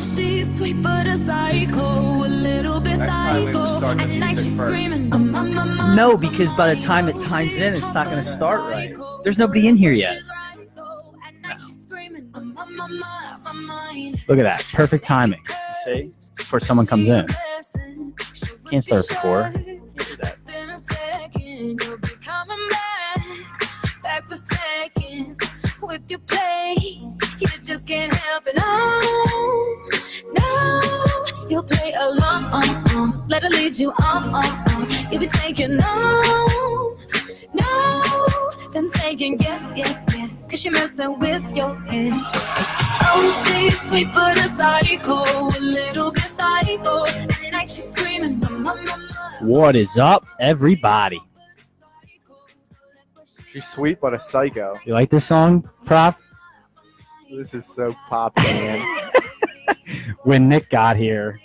She's sweet but a psycho, a little bit Next time we would psycho. At night she's first. screaming. "Um, um, um, um, No, because by the time it times in, it's not going to start right. There's nobody in here yet. Look at that. Perfect timing. You see? Before someone comes in. Can't start before. Along. Let her lead you on. You'll be saying no, no, then saying yes, yes, yes, cause you're messing with your head. Oh, she's sweet but a psycho, a little bit psycho. At night she's screaming, mama, mama. What is up, everybody? She's sweet but a psycho. You like this song, Prop? This is so pop, man. When Nick got here,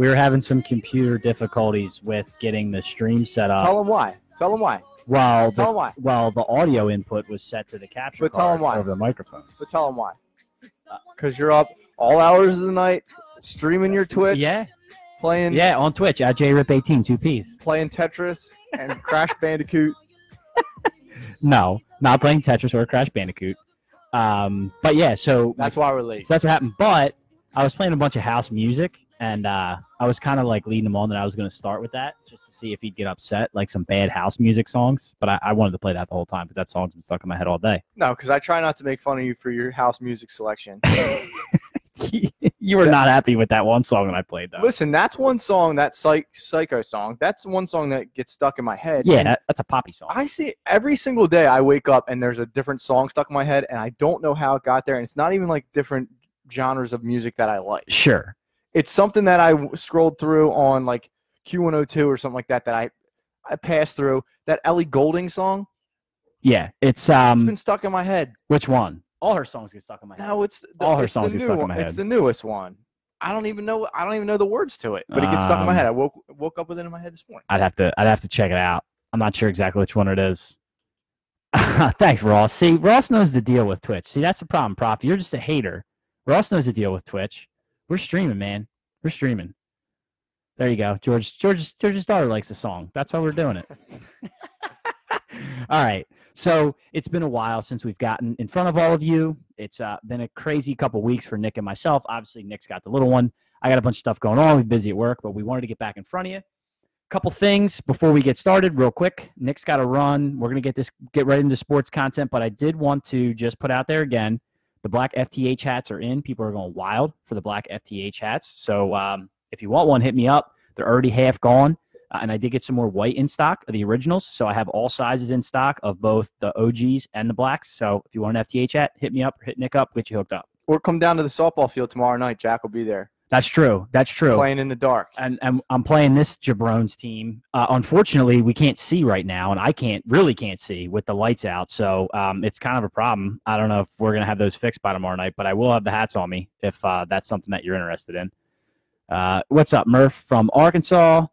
we were having some computer difficulties with getting the stream set up. Tell him why. Tell them why. Well, Tell the, him why. while the audio input was set to the capture But tell card him why. over the microphone. But tell them why. Because you're up all hours of the night, streaming your Twitch, Yeah, playing, yeah, on Twitch at JRip18, two P's. playing Tetris and Crash Bandicoot. No, not playing Tetris or Crash Bandicoot. Um, but yeah, so That's why we're late. So that's what happened. But I was playing a bunch of house music, and uh, I was kind of like leading him on that I was going to start with that just to see if he'd get upset, like some bad house music songs. But I, I wanted to play that the whole time because that song's been stuck in my head all day. No, because I try not to make fun of you for your house music selection. you were not happy with that one song that I played, though. Listen, that's one song, that psych, psycho song. That's one song that gets stuck in my head. yeah, that, that's a poppy song. I see every single day I wake up and there's a different song stuck in my head and I don't know how it got there. And it's not even like different genres of music that I like. sure. It's something that I scrolled through on like Q102 or something like that that I I passed through. That Ellie Goulding song, Yeah, it's it's um, been stuck in my head. which one? All her songs get stuck in my head. No, it's the, All her it's songs the get new stuck in one. my It's the newest one. I don't even know. I don't even know the words to it, but it gets stuck in my Um, head. I woke woke up with it in my head this morning. I'd have to I'd have to check it out. I'm not sure exactly which one it is. Thanks, Ross. See, Ross knows the deal with Twitch. See, that's the problem, Prof. You're just a hater. Ross knows the deal with Twitch. We're streaming, man. We're streaming. There you go. George George's George's daughter likes the song. That's how we're doing it. all right. So it's been a while since we've gotten in front of all of you. It's uh, been a crazy couple weeks for Nick and myself. Obviously, Nick's got the little one. I got a bunch of stuff going on. We're busy at work, but we wanted to get back in front of you couple things before we get started real quick nick's got to run we're going to get this get right into sports content but i did want to just put out there again the black fth hats are in people are going wild for the black fth hats so um, if you want one hit me up. They're already half gone uh, and i did get some more white in stock of the originals. So i have all sizes in stock of both the og's and the blacks. So if you want an fth hat hit me up or hit nick up get you hooked up. Or come down to the softball field tomorrow night. Jack will be there that's true that's true playing in the dark. and, and I'm playing this Jabrones team. Uh, unfortunately, we can't see right now, and I can't really can't see with the lights out. So um, it's kind of a problem. I don't know if we're gonna have those fixed by tomorrow night, but I will have the hats on me if uh, that's something that you're interested in. Uh, what's up, Murph from Arkansas?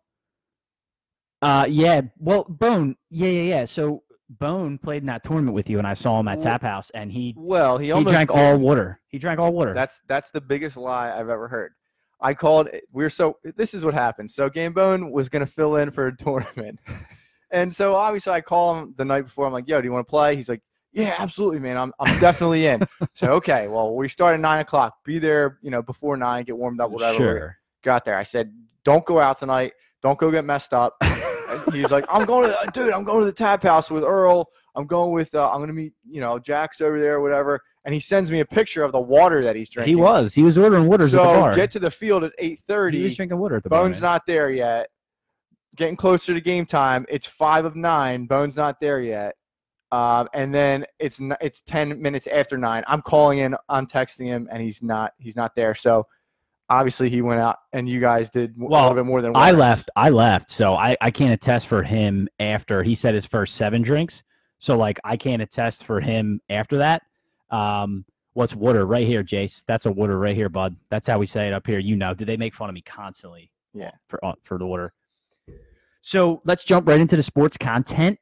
Uh, yeah, well, Bone, yeah, yeah, yeah. So Bone played in that tournament with you, and I saw him at Tap House, and he Well, he he drank did. all water. He drank all water. That's that's the biggest lie I've ever heard. I called. We are so. This is what happened. So Gambone was gonna fill in for a tournament, and so obviously I call him the night before. I'm like, "Yo, do you want to play?" He's like, "Yeah, absolutely, man. I'm I'm definitely in." so okay, well we start at nine o'clock. Be there, you know, before nine. Get warmed up, whatever. Sure. Got there. I said, "Don't go out tonight. Don't go get messed up." He's like, "I'm going to, dude. I'm going to the tap house with Earl. I'm going with. Uh, I'm gonna meet, you know, Jack's over there, whatever." And he sends me a picture of the water that he's drinking. He was. He was ordering waters So at the bar. get to the field at he was drinking water at the. Bones man. not there yet. Getting closer to game time. It's five of nine. Bones not there yet. Um, and then it's it's 10 minutes after nine. I'm calling in. I'm texting him, and he's not he's not there. So obviously he went out, and you guys did w- a Well, little bit more than I left. I left. So I, I can't attest for him after he said his first seven drinks. So like I can't attest for him after that. Um, what's water right here, Jace? That's a water right here, bud. That's how we say it up here. You know, do they make fun of me constantly? Yeah. For uh, for the water. So let's jump right into the sports content.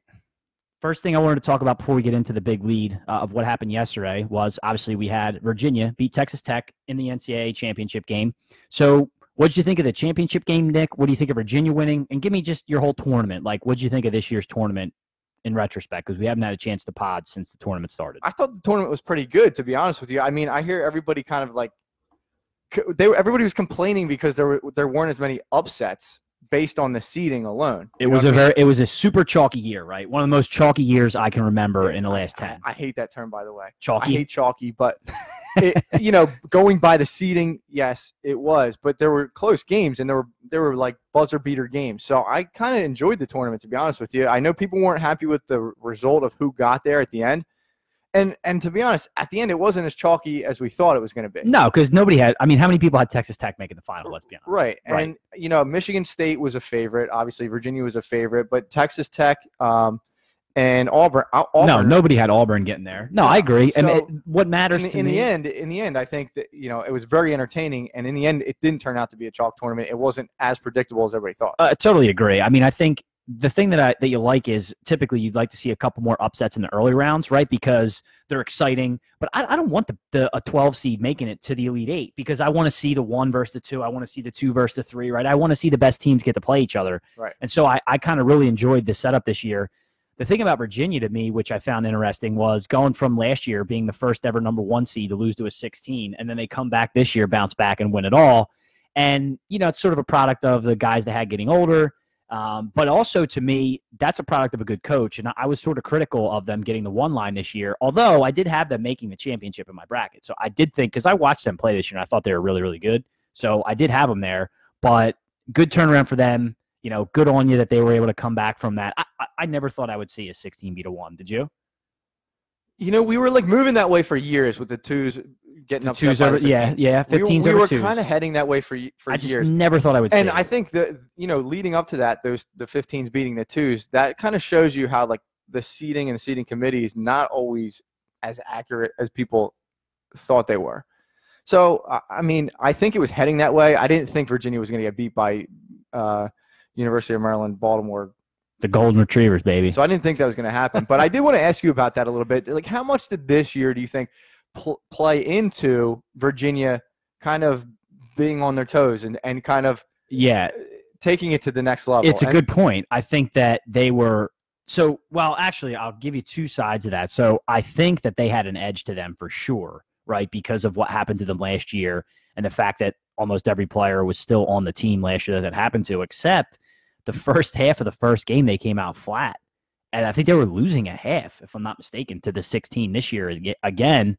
First thing I wanted to talk about before we get into the big lead uh, of what happened yesterday was obviously we had Virginia beat Texas Tech in the NCAA championship game. So, what did you think of the championship game, Nick? What do you think of Virginia winning? And give me just your whole tournament. Like, what did you think of this year's tournament in retrospect? Because we haven't had a chance to pod since the tournament started. I thought the tournament was pretty good, to be honest with you. I mean, I hear everybody kind of like they everybody was complaining because there were there weren't as many upsets based on the seeding alone. It was a I mean? very, it was a super chalky year, right? One of the most chalky years I can remember in the last ten. I, hate that term, by the way. Chalky. I hate chalky, but it, you know, going by the seeding, yes, it was. But there were close games, and there were there were like buzzer beater games. So I kind of enjoyed the tournament, to be honest with you. I know people weren't happy with the result of who got there at the end, and and to be honest, at the end, it wasn't as chalky as we thought it was going to be. No, because nobody had. I mean, how many people had Texas Tech making the final? Let's be honest. Right. Right. And, you know, Michigan State was a favorite. Obviously, Virginia was a favorite, but Texas Tech um, and Auburn. Au- No, nobody had Auburn getting there. No, I agree. and so it, what matters in, to in me, the end, in the end, I think that, you know, it was very entertaining. And in the end, it didn't turn out to be a chalk tournament. It wasn't as predictable as everybody thought. Uh, I totally agree. I mean, I think the thing that I, that you like is typically you'd like to see a couple more upsets in the early rounds, right? Because they're exciting. But I, I don't want the, the a 12 seed making it to the Elite Eight because I want to see the one versus the two. I want to see the two versus the three, right? I want to see the best teams get to play each other. Right. And so I, I kind of really enjoyed the setup this year. The thing about Virginia to me, which I found interesting, was going from last year being the first ever number one seed to lose to a 16, and then they come back this year, bounce back, and win it all. And you know, it's sort of a product of the guys they had getting older. Um, but also to me, that's a product of a good coach. And I- was sort of critical of them getting the one line this year, although I did have them making the championship in my bracket. So I did think, because I watched them play this year and I thought they were really, really good. So I did have them there, but good turnaround for them. You know, good on you that they were able to come back from that. I, I, I never thought I would see a 16 beat a one. Did you? You know, we were like moving that way for years with the twos getting The upset twos over- yeah, 15s. yeah, We were- 15s We over were kind of heading that way for, for I just years. never thought I would and it. I think that you know, leading up to that, those the 15s beating the twos, that kind of shows you how like the seeding and the seeding committee is not always as accurate as people thought they were. So I- I mean, I think it was heading that way. I didn't think Virginia was going to get beat by uh, University of Maryland, Baltimore. The Golden Retrievers, baby. So I didn't think that was going to happen. But I did want to ask you about that a little bit. Like, how much did this year do you think pl- play into Virginia kind of being on their toes and, and kind of yeah, uh, taking it to the next level? It's a And- good point. I think that they were so well. Actually, I'll give you two sides of that. So I think that they had an edge to them for sure, right? Because of what happened to them last year and the fact that almost every player was still on the team last year that that happened to, except the first half of the first game they came out flat, and I think they were losing a half, if I'm not mistaken, to the 16 this year again.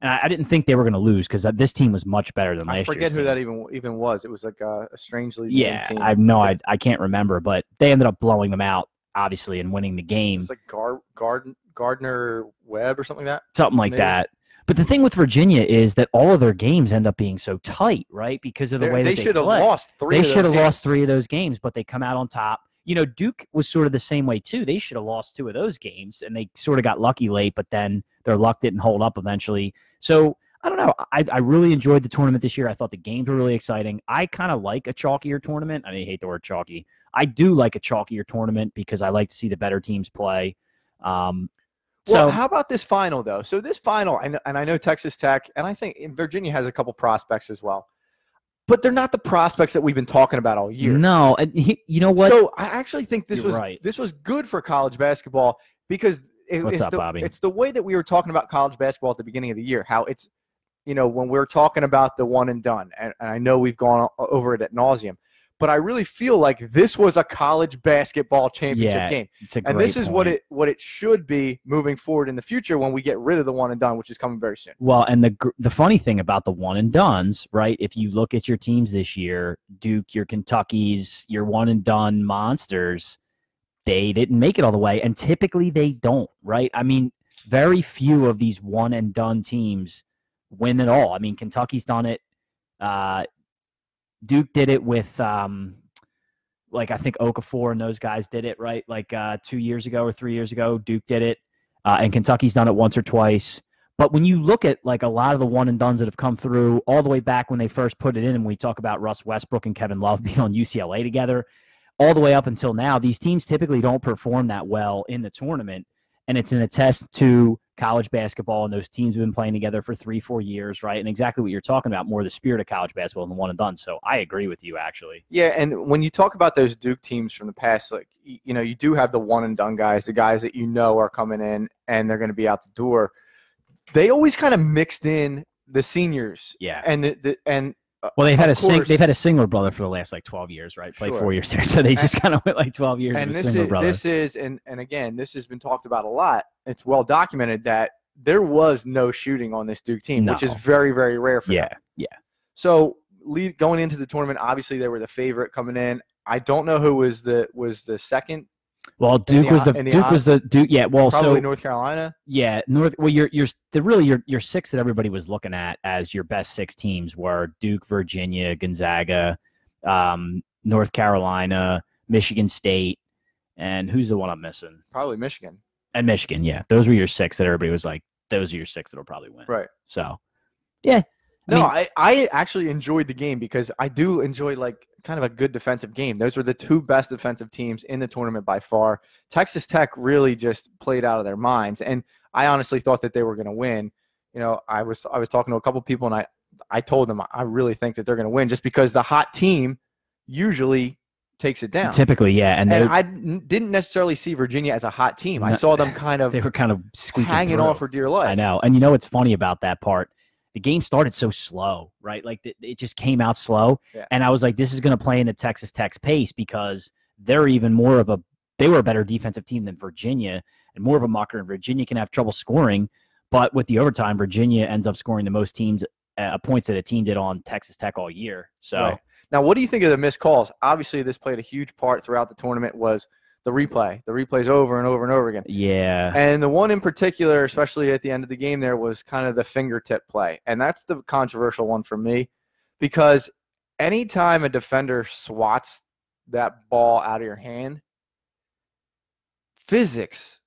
And I, I didn't think they were going to lose because this team was much better than last year. I forget who that even even was. It was like a, a strangely Yeah, team. I know. I I can't remember, but they ended up blowing them out, obviously, and winning the game, It's like Gar, Garden Gardner Webb or something like that. something like maybe. that. But the thing with Virginia is that all of their games end up being so tight, right? Because of the They're- way they should have lost three. They of those should have games. lost three of those games, but they come out on top. You know, Duke was sort of the same way too. They should have lost two of those games, and they sort of got lucky late, but then their luck didn't hold up eventually. So I don't know. I, I really enjoyed the tournament this year. I thought the games were really exciting. I kind of like a chalkier tournament. I mean, I hate the word chalky. I do like a chalkier tournament because I like to see the better teams play. Um, Well, so how about this final though? So this final, and, and I know Texas Tech, and I think in Virginia has a couple prospects as well, but they're not the prospects that we've been talking about all year. no, and he, you know what? So I actually think this You're was right. this was good for college basketball because it, What's it's up, the Bobby? it's the way that we were talking about college basketball at the beginning of the year. How it's you know when we're talking about the one and done, and, and I know we've gone over it at nauseum, but I really feel like this was a college basketball championship Yeah, game, and this is what it what it should be moving forward in the future when we get rid of the one and done, which is coming very soon. Well, and the the funny thing about the one and duns, right? If you look at your teams this year, Duke, your Kentuckies, your one and done monsters, they didn't make it all the way, and typically they don't, right? I mean, very few of these one and done teams win at all. I mean, Kentucky's done it. Uh, Duke did it with, um, like I think Okafor and those guys did it, right? Like uh, two years ago or three years ago, Duke did it, uh, and Kentucky's done it once or twice. But when you look at like a lot of the one and duns that have come through all the way back when they first put it in, and we talk about Russ Westbrook and Kevin Love being on UCLA together, all the way up until now, these teams typically don't perform that well in the tournament. and it's an attest to college basketball and those teams have been playing together for three, four years, right? And exactly what you're talking about, more the spirit of college basketball than one and done. So I agree with you, actually. Yeah, and when you talk about those Duke teams from the past, like you know, you do have the one and done guys, the guys that you know are coming in and they're going to be out the door. They always kind of mixed in the seniors Yeah. and the, the and Uh, well, they've had a sing- they've had a Singler brother for the last like 12 years, right? Played Sure. four years there, so they just kind of went like 12 years and with this is brother. this is and and again, this has been talked about a lot. It's well documented that there was no shooting on this Duke team, which is very very rare for them. yeah, So lead going into the tournament, obviously they were the favorite coming in. I don't know who was the was the second. Well, Duke the was the the Duke was the Duke. Yeah, well, Probably so North Carolina. yeah, North. Well, you're you're the really your your six that everybody was looking at as your best six teams were Duke, Virginia, Gonzaga, um, North Carolina, Michigan State, and who's the one I'm missing? Probably Michigan. And Michigan. Yeah, those were your six that everybody was like, those are your six that'll probably win. Right. So, yeah. I No, mean- I, I actually enjoyed the game because I do enjoy like kind of a good defensive game. Those were the two best defensive teams in the tournament by far. Texas Tech really just played out of their minds, and I honestly thought that they were going to win. You know, I was I was talking to a couple people, and I I told them I really think that they're going to win just because the hot team usually takes it down. Typically, yeah, and, and I didn't necessarily see Virginia as a hot team. I saw them kind of they were kind of squeaking hanging through. on for dear life. I know. And you know what's funny about that part? The game started so slow, right? Like it, it just came out slow. Yeah. And I was like, this is going to play into Texas Tech's pace because they're even more of a, they were a better defensive team than Virginia and more of a mucker. And Virginia can have trouble scoring. But with the overtime, Virginia ends up scoring the most teams, uh, points that a team did on Texas Tech all year. So, Right. Now, what do you think of the missed calls? Obviously, this played a huge part throughout the tournament. Was the replay? The replays over and over and over again. yeah. And the one in particular, especially at the end of the game, there was kind of the fingertip play, and that's the controversial one for me, because anytime a defender swats that ball out of your hand, physics,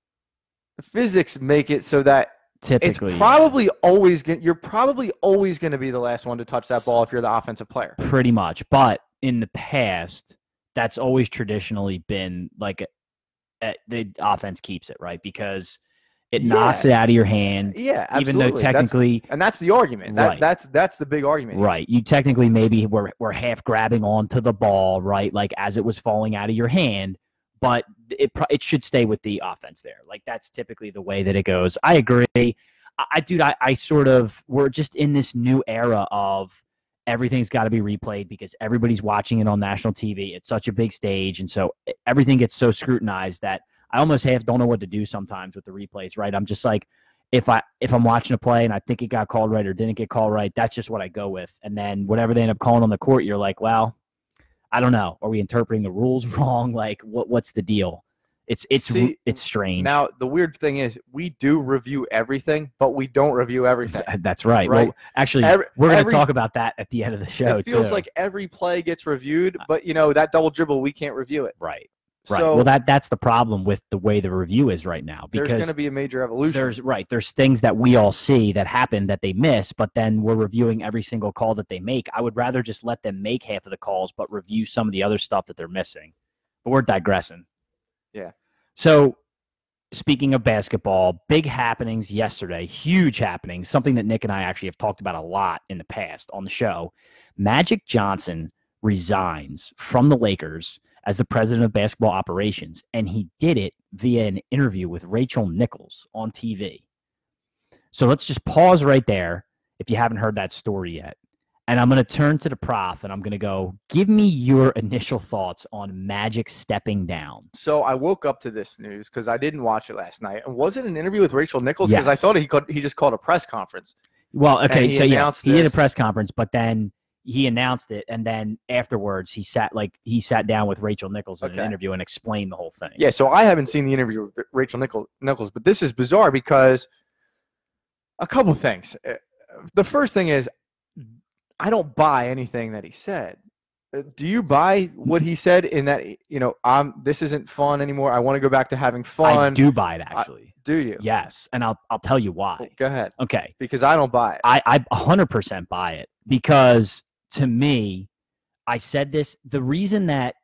physics make it so that Typically, it's probably always going you're probably always going to be the last one to touch that ball if you're the offensive player. pretty much. But in the past, that's always traditionally been like uh, the offense keeps it right because it knocks it out of your hand. Yeah, Even though absolutely. That's- technically, and that's the argument. That, Right. That's that's the big argument. right, you technically maybe were were half grabbing onto the ball, right, like as it was falling out of your hand. But it it should stay with the offense there. Like that's typically the way that it goes. I agree. I, I dude, I, I sort of we're just in this new era of everything's got to be replayed because everybody's watching it on national TV. It's such a big stage, and so everything gets so scrutinized that I almost half don't know what to do sometimes with the replays. Right? I'm just like, if I if I'm watching a play and I think it got called right or didn't get called right, that's just what I go with. And then whatever they end up calling on the court, you're like, well, I don't know. Are we interpreting the rules wrong? Like, what what's the deal? It's it's See, it's strange. Now the weird thing is we do review everything, but we don't review everything. that's right. Right. Well, actually, Every- we're going to talk about that at the end of the show it feels too. like every play gets reviewed, uh, but you know that double dribble we can't review it. right. Right. So well, that that's the problem with the way the review is right now Because there's going to be a major evolution. there's right there's things that we all see that happen that they miss but then we're reviewing every single call that they make i would rather just let them make half of the calls but review some of the other stuff that they're missing but we're digressing Yeah. so speaking of basketball big happenings yesterday huge happenings something that nick and i actually have talked about a lot in the past on the show magic johnson resigns from the lakers as the president of basketball operations, and he did it via an interview with Rachel Nichols on TV. So let's just pause right there if you haven't heard that story yet. And I'm going to turn to the prof and I'm going to go, give me your initial thoughts on Magic stepping down. so I woke up to this news because I didn't watch it last night. And was it an interview with Rachel Nichols? Because I thought he called, he just called a press conference. Well, okay, he so yeah, he did a press conference, but then he announced it, and then afterwards he sat like he sat down with Rachel Nichols in Okay. an interview and explained the whole thing. Yeah, so I haven't seen the interview with Rachel Nichol- Nichols, but this is bizarre because a couple things. Uh, The first thing is I don't buy anything that he said. Uh, Do you buy what he said in that you know, I'm this isn't fun anymore. I want to go back to having fun. I do buy it actually. Do you? yes, and I'll I'll tell you why. Go ahead. Okay, Because I don't buy it. I I 100% buy it because to me, I said this. The reason that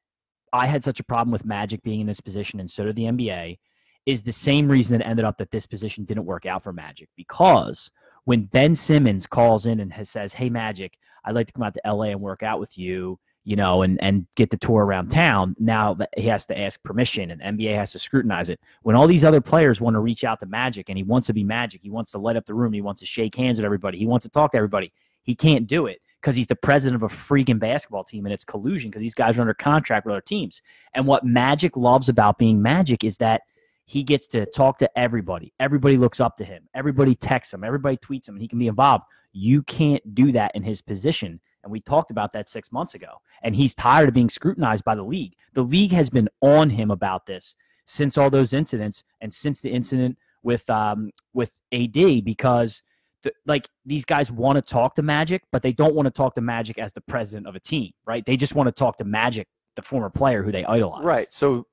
I had such a problem with Magic being in this position, and so did the NBA, is the same reason it ended up that this position didn't work out for Magic because when Ben Simmons calls in and has, says, "Hey Magic, I'd like to come out to LA and work out with you," you know, and and get the tour around town. Now that he has to ask permission, and NBA has to scrutinize it. When all these other players want to reach out to Magic, and he wants to be Magic, he wants to light up the room, he wants to shake hands with everybody, he wants to talk to everybody. He can't do it because he's the president of a freaking basketball team, and it's collusion because these guys are under contract with other teams. And what Magic loves about being Magic is that he gets to talk to everybody. Everybody looks up to him. Everybody texts him. Everybody tweets him, and he can be involved. You can't do that in his position. And we talked about that six months ago. And he's tired of being scrutinized by the league. The league has been on him about this since all those incidents and since the incident with um, with AD because the, like these guys want to talk to Magic, but they don't want to talk to Magic as the president of a team, right? They just want to talk to Magic, the former player who they idolize. Right. So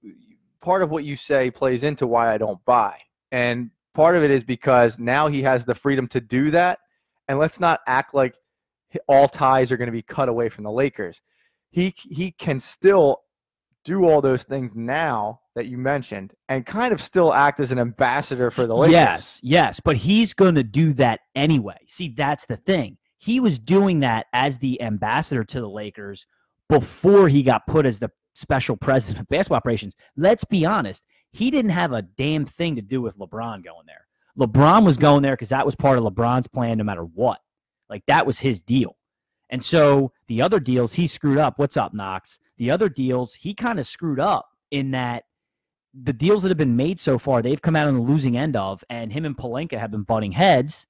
part of what you say plays into why I don't buy. And part of it is because now he has the freedom to do that. And let's not act like all ties are going to be cut away from the Lakers. He he can still do all those things now that you mentioned and kind of still act as an ambassador for the Lakers. Yes, yes, but he's going to do that anyway. See, that's the thing. He was doing that as the ambassador to the Lakers before he got put as the special president of basketball operations. Let's be honest, he didn't have a damn thing to do with LeBron going there. LeBron was going there because that was part of LeBron's plan no matter what. Like that was his deal. And so the other deals he screwed up. What's up, Knox? The other deals he kind of screwed up in that the deals that have been made so far, they've come out on the losing end of, and him and Pelinka have been butting heads.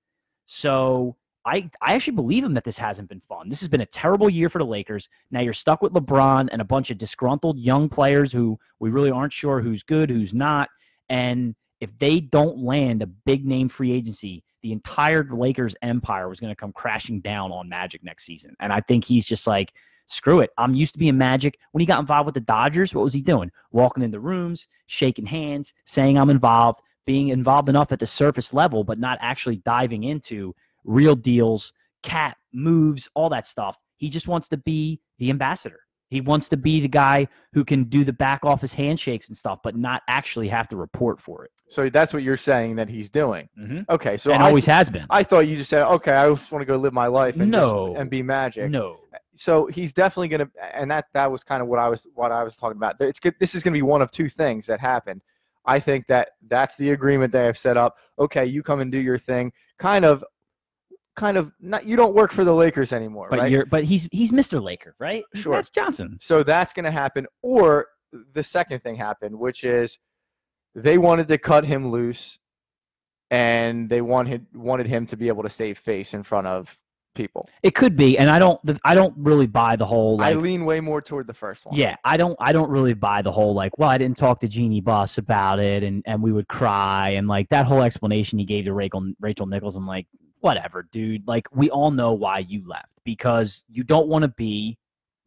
So I, I actually believe him that this hasn't been fun. This has been a terrible year for the Lakers. Now you're stuck with LeBron and a bunch of disgruntled young players who we really aren't sure who's good, who's not. And if they don't land a big name free agency, the entire Lakers empire was going to come crashing down on Magic next season. And I think he's just like, screw it. I'm used to being Magic. When he got involved with the Dodgers, what was he doing? Walking in the rooms, shaking hands, saying I'm involved, being involved enough at the surface level, but not actually diving into real deals, cat moves, all that stuff. He just wants to be the ambassador. He wants to be the guy who can do the back office handshakes and stuff, but not actually have to report for it. So that's what you're saying that he's doing. Mm-hmm. Okay, so and I, always has been. I thought you just said, okay, I just want to go live my life and No. just, and be magic. no. So he's definitely gonna, and that that was kind of what I was what I was talking about. It's good. This is gonna be one of two things that happened. I think that that's the agreement they have set up. Okay, you come and do your thing. Kind of, kind of. Not you don't work for the Lakers anymore, But right? you're but he's he's Mr. Laker, right? Sure. That's Johnson. So that's going to happen. Or the second thing happened, which is they wanted to cut him loose and they wanted wanted him to be able to save face in front of people. It could be, and I don't I don't really buy the whole I lean way more toward the first one. Yeah, I don't I don't really buy the whole like, well, I didn't talk to Jeannie Buss about it and and we would cry and like that whole explanation he gave to Rachel Rachel Nichols, I'm like, whatever, dude. Like we all know why you left because you don't want to be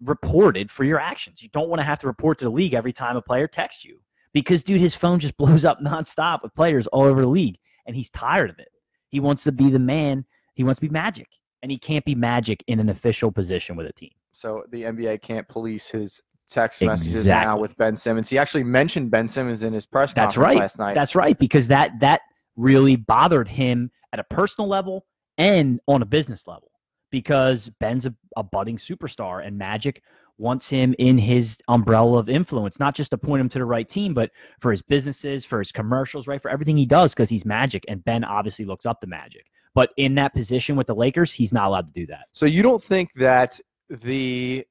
reported for your actions. You don't want to have to report to the league every time a player texts you. Because dude, his phone just blows up nonstop with players all over the league and he's tired of it. He wants to be the man, he wants to be magic. And he can't be magic in an official position with a team. So the NBA can't police his text messages now with Ben Simmons. He actually mentioned Ben Simmons in his press That's conference right. last night. That's right, because that that really bothered him at a personal level and on a business level. Because Ben's a, a budding superstar, and Magic wants him in his umbrella of influence, not just to point him to the right team, but for his businesses, for his commercials, right, for everything he does, because he's Magic, and Ben obviously looks up to Magic. But in that position with the Lakers, he's not allowed to do that. So you don't think that the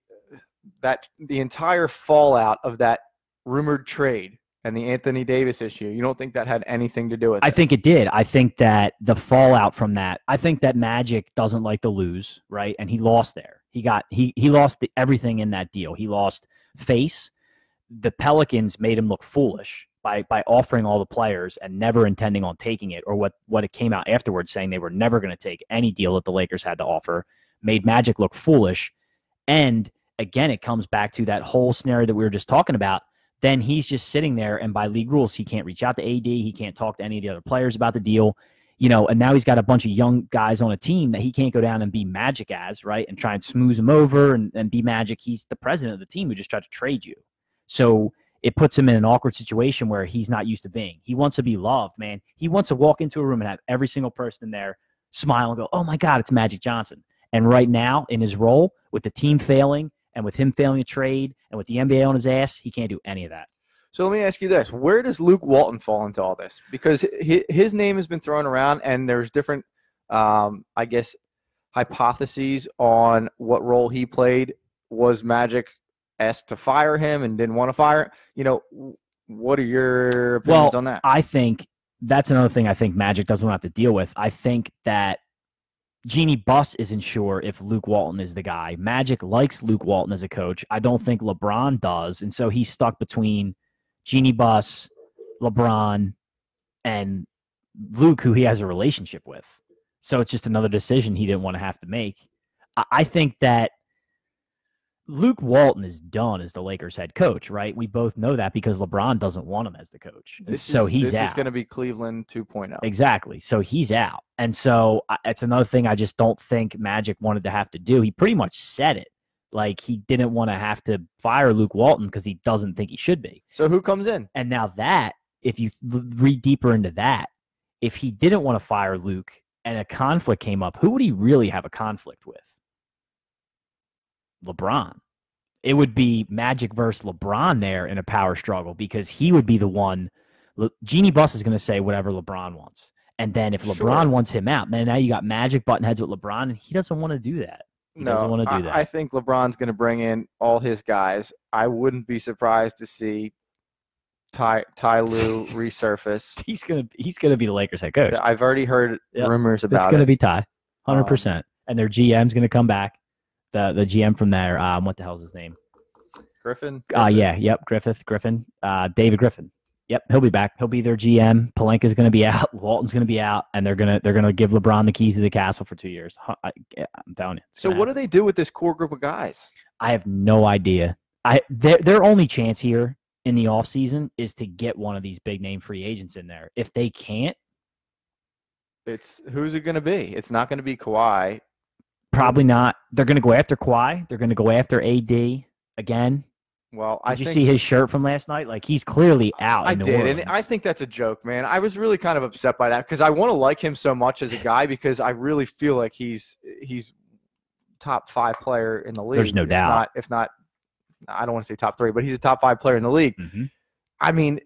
that the entire fallout of that rumored trade and the Anthony Davis issue, you don't think that had anything to do with I it? I think it did. I think that the fallout from that, I think that Magic doesn't like to lose, right? And he lost there. He got he he lost the, everything in that deal. He lost face. The Pelicans made him look foolish by by offering all the players and never intending on taking it, or what what it came out afterwards saying they were never going to take any deal that the Lakers had to offer. Made Magic look foolish, and again, it comes back to that whole scenario that we were just talking about then he's just sitting there and by league rules he can't reach out to AD, he can't talk to any of the other players about the deal. You know, and now he's got a bunch of young guys on a team that he can't go down and be magic as, right? And try and smooth them over and, and be magic. He's the president of the team who just tried to trade you. So it puts him in an awkward situation where he's not used to being. He wants to be loved, man. He wants to walk into a room and have every single person there smile and go, "Oh my God, it's Magic Johnson." And right now, in his role, with the team failing and with him failing a trade and with the NBA on his ass, he can't do any of that. So let me ask you this: Where does Luke Walton fall into all this? Because his name has been thrown around, and there's different, um, I guess, hypotheses on what role he played. Was Magic asked to fire him and didn't want to fire? You know, what are your opinions Well, on that? I think that's another thing I think Magic doesn't have to deal with. I think that Jeannie Buss isn't sure if Luke Walton is the guy. Magic likes Luke Walton as a coach. I don't think LeBron does. And so he's stuck between Jeannie Buss, LeBron, and Luke, who he has a relationship with. So it's just another decision he didn't want to have to make. I, I think that Luke Walton is done as the Lakers head coach, right? We both know that because LeBron doesn't want him as the coach. This so is, he's this out. is going to be Cleveland oh. 2.0. Exactly. So he's out. And so it's another thing I just don't think Magic wanted to have to do. He pretty much said it. Like he didn't want to have to fire Luke Walton because he doesn't think he should be. So who comes in? And now that, if you read deeper into that, if he didn't want to fire Luke and a conflict came up, who would he really have a conflict with? LeBron. It would be Magic versus LeBron there in a power struggle because he would be the one. Le- Jeannie Buss is going to say whatever LeBron wants. And then if Sure. LeBron wants him out, then now you got Magic button heads with LeBron, and he doesn't want to do that. He no, doesn't wanna do I- that. I think LeBron's going to bring in all his guys. I wouldn't be surprised to see Ty Ty Lue resurface. He's gonna he's gonna be the Lakers head coach. I've already heard Yep. rumors about It's going to it. be Ty, hundred Um, percent. And their GM's going to come back. The the GM from there, um, what the hell's his name? Griffin. Uh, yeah, yep, Griffith, Griffin, uh, David Griffin. Yep, he'll be back. He'll be their GM. Pelinka's going to be out. Walton's going to be out, and they're gonna they're gonna give LeBron the keys to the castle for two years. I, am telling you. So what do they do with this core group of guys? I have no idea. I their their only chance here in the offseason is to get one of these big name free agents in there. If they can't, It's who's it going to be? It's not going to be Kawhi. Probably not. They're going to go after Kawhi. They're going to go after AD again. Well, Did I you think see his shirt from last night? Like he's clearly out. I did, and I think that's a joke, man. I was really kind of upset by that because I want to like him so much as a guy because I really feel like he's he's top five player in the league. There's no if doubt. Not, if not, I don't want to say top three, but he's a top five player in the league. Mhm. I mean,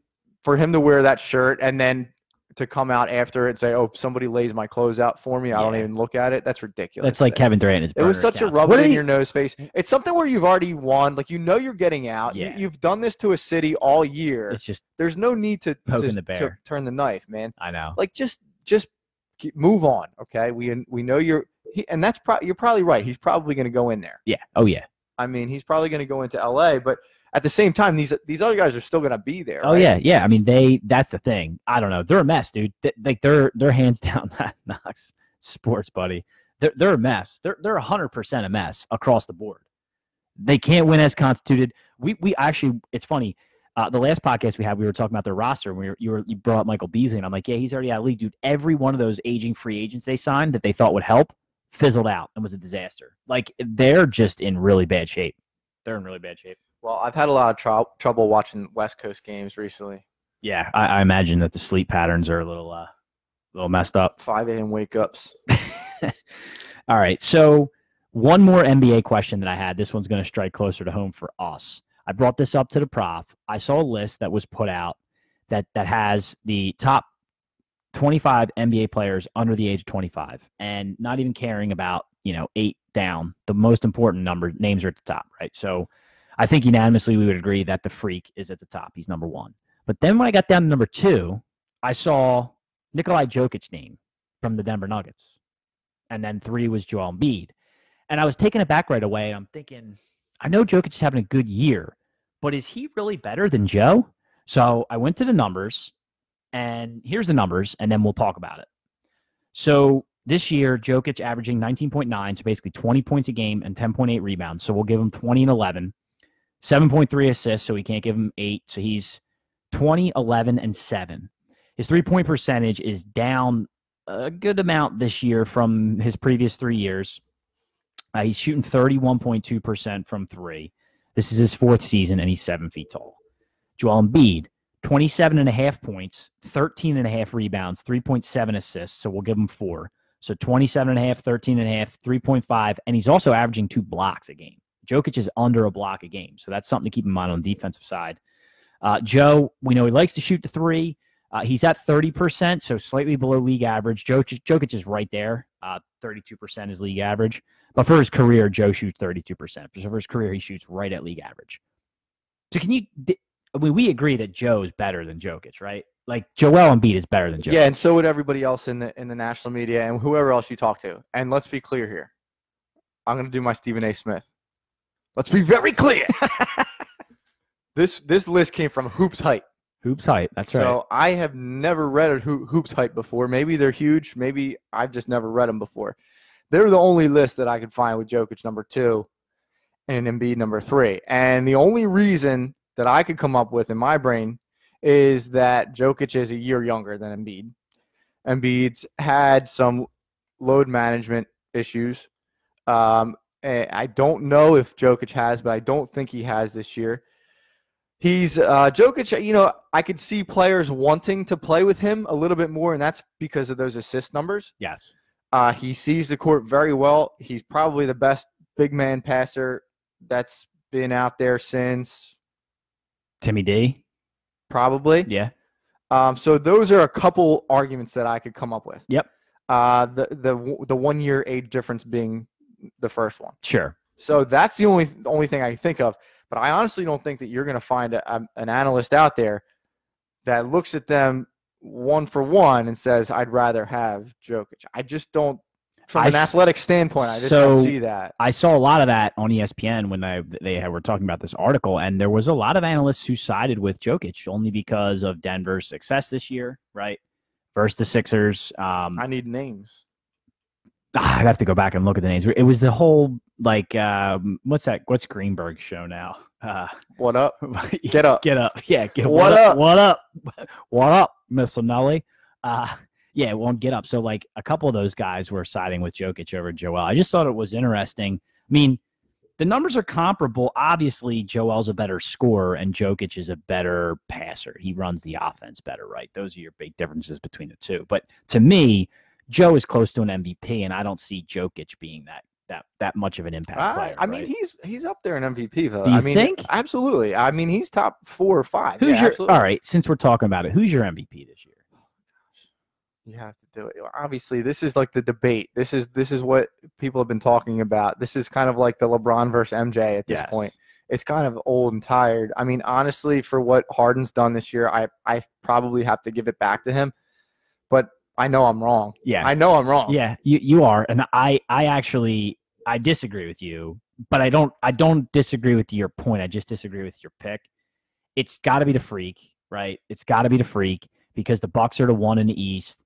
for him to wear that shirt and then to come out after it and say, "Oh, somebody lays my clothes out for me," I don't even look at it. That's ridiculous. That's like Kevin Durant. It was such accounts. a rub What in your nose face. It's something where you've already won. Like you know you're getting out. You- Yeah. you've done this to a city all year. It's just There's no need to, Poking to, the to bear. turn the knife, man. I know. Like just just move on. Okay, we we know you're he, and that's pro- you're probably right. He's probably going to go in there. Yeah. Oh yeah. I mean, he's probably going to go into L.A. But at the same time, these these other guys are still going to be there. Oh right? yeah. Yeah. I mean, they. That's the thing. I don't know. They're a mess, dude. They, like they're they're hands down Knox sports, buddy. They're they're a mess. They're they're hundred percent a mess across the board. They can't win as constituted. We we actually. It's funny. Uh, the last podcast we had, we were talking about their roster. And we were, you were you brought up Michael Beasley, and I'm like, yeah, he's already out of league, dude. Every one of those aging free agents they signed that they thought would help fizzled out and was a disaster. Like they're just in really bad shape. They're in really bad shape. Well, I've had a lot of trou- trouble watching West Coast games recently. Yeah, I, I imagine that the sleep patterns are a little uh, little messed up. 5 a.m. wake ups. All right, so one more NBA question that I had. This one's going to strike closer to home for us. I brought this up to the prof. I saw a list that was put out that that has the top 25 NBA players under the age of 25, and not even caring about you know eight down. The most important number names are at the top, right? So I think unanimously we would agree that the freak is at the top. He's number one. But then when I got down to number two, I saw Nikolai Jokic's name from the Denver Nuggets. And then three was Joel Embiid. And I was taken aback right away. And I'm thinking, I know Jokic is having a good year, but is he really better than Joe? So I went to the numbers, and here's the numbers, and then we'll talk about it. So this year, Jokic averaging 19.9, so basically 20 points a game and 10.8 rebounds. So we'll give him 20 and 11. 7.3 assists, so we can't give him eight. So he's 20, 11, and 7. His three point percentage is down a good amount this year from his previous three years. Uh, he's shooting 31.2% from three. This is his fourth season, and he's seven feet tall. Joel Embiid, 27 and a half points, 13 and a half rebounds, 3.7 assists. So we'll give him four. So 27 and a half, 13 and a half, 3.5. And he's also averaging two blocks a game. Jokic is under a block a game. So that's something to keep in mind on the defensive side. Uh, Joe, we know he likes to shoot the three. Uh, he's at 30%, so slightly below league average. Jokic, Jokic is right there. Uh, 32% is league average. But for his career, Joe shoots 32%. So for his career, he shoots right at league average. So can you, I mean, we agree that Joe is better than Jokic, right? Like Joel Embiid is better than Joe. Yeah, and so would everybody else in the in the national media and whoever else you talk to. And let's be clear here. I'm going to do my Stephen A. Smith. Let's be very clear. this this list came from Hoops Hype. Hoops height. That's right. So I have never read a Ho- Hoops Hype before. Maybe they're huge. Maybe I've just never read them before. They're the only list that I could find with Jokic number two and Embiid number three. And the only reason that I could come up with in my brain is that Jokic is a year younger than Embiid. Embiid's had some load management issues. Um, I don't know if Jokic has, but I don't think he has this year. He's uh, Jokic. You know, I could see players wanting to play with him a little bit more, and that's because of those assist numbers. yes. Uh, he sees the court very well. He's probably the best big man passer that's been out there since Timmy D. probably. Yeah. Um, so those are a couple arguments that I could come up with. Yep. Uh, the the the one year age difference being the first one. Sure. So that's the only the only thing I can think of. But I honestly don't think that you're going to find a, a- an analyst out there that looks at them one for one and says, "I'd rather have Jokic." I just don't. From an s- athletic standpoint, I just so- don't see that. I saw a lot of that on ESPN when they they were talking about this article, and there was a lot of analysts who sided with Jokic only because of Denver's success this year, right? Versus the Sixers. Um, I need names. Ah, I'd have to go back and look at the names. It was the whole like um, what's that? What's Greenberg's show now? Uh, What up? Get up. get up, yeah. Get up. What up? What up? What up, Miss Nelly? Uh, yeah, it won't get up. So like a couple of those guys were siding with Jokic over Joel. I just thought it was interesting. I mean, the numbers are comparable. Obviously, Joel's a better scorer and Jokic is a better passer. He runs the offense better, right? Those are your big differences between the two. But to me, Joe is close to an MVP, and I don't see Jokic being that that that much of an impact I, player. I mean, right? he's he's up there in MVP. Though. Do you I mean, think? Absolutely. I mean, he's top four or five. who's Yeah, your absolutely. all right? Since we're talking about it, who's your MVP this year? Oh, you have to do it. Obviously, this is like the debate. This is this is what people have been talking about. This is kind of like the LeBron versus MJ at this point. It's kind of old and tired. I mean, honestly, for what Harden's done this year, I I probably have to give it back to him. But I know I'm wrong. yeah, I know I'm wrong. Yeah, you you are, and I I actually I disagree with you, but I don't I don't disagree with your point. I just disagree with your pick. It's got to be the freak, right? It's got to be the freak because the Bucks are the one in the East,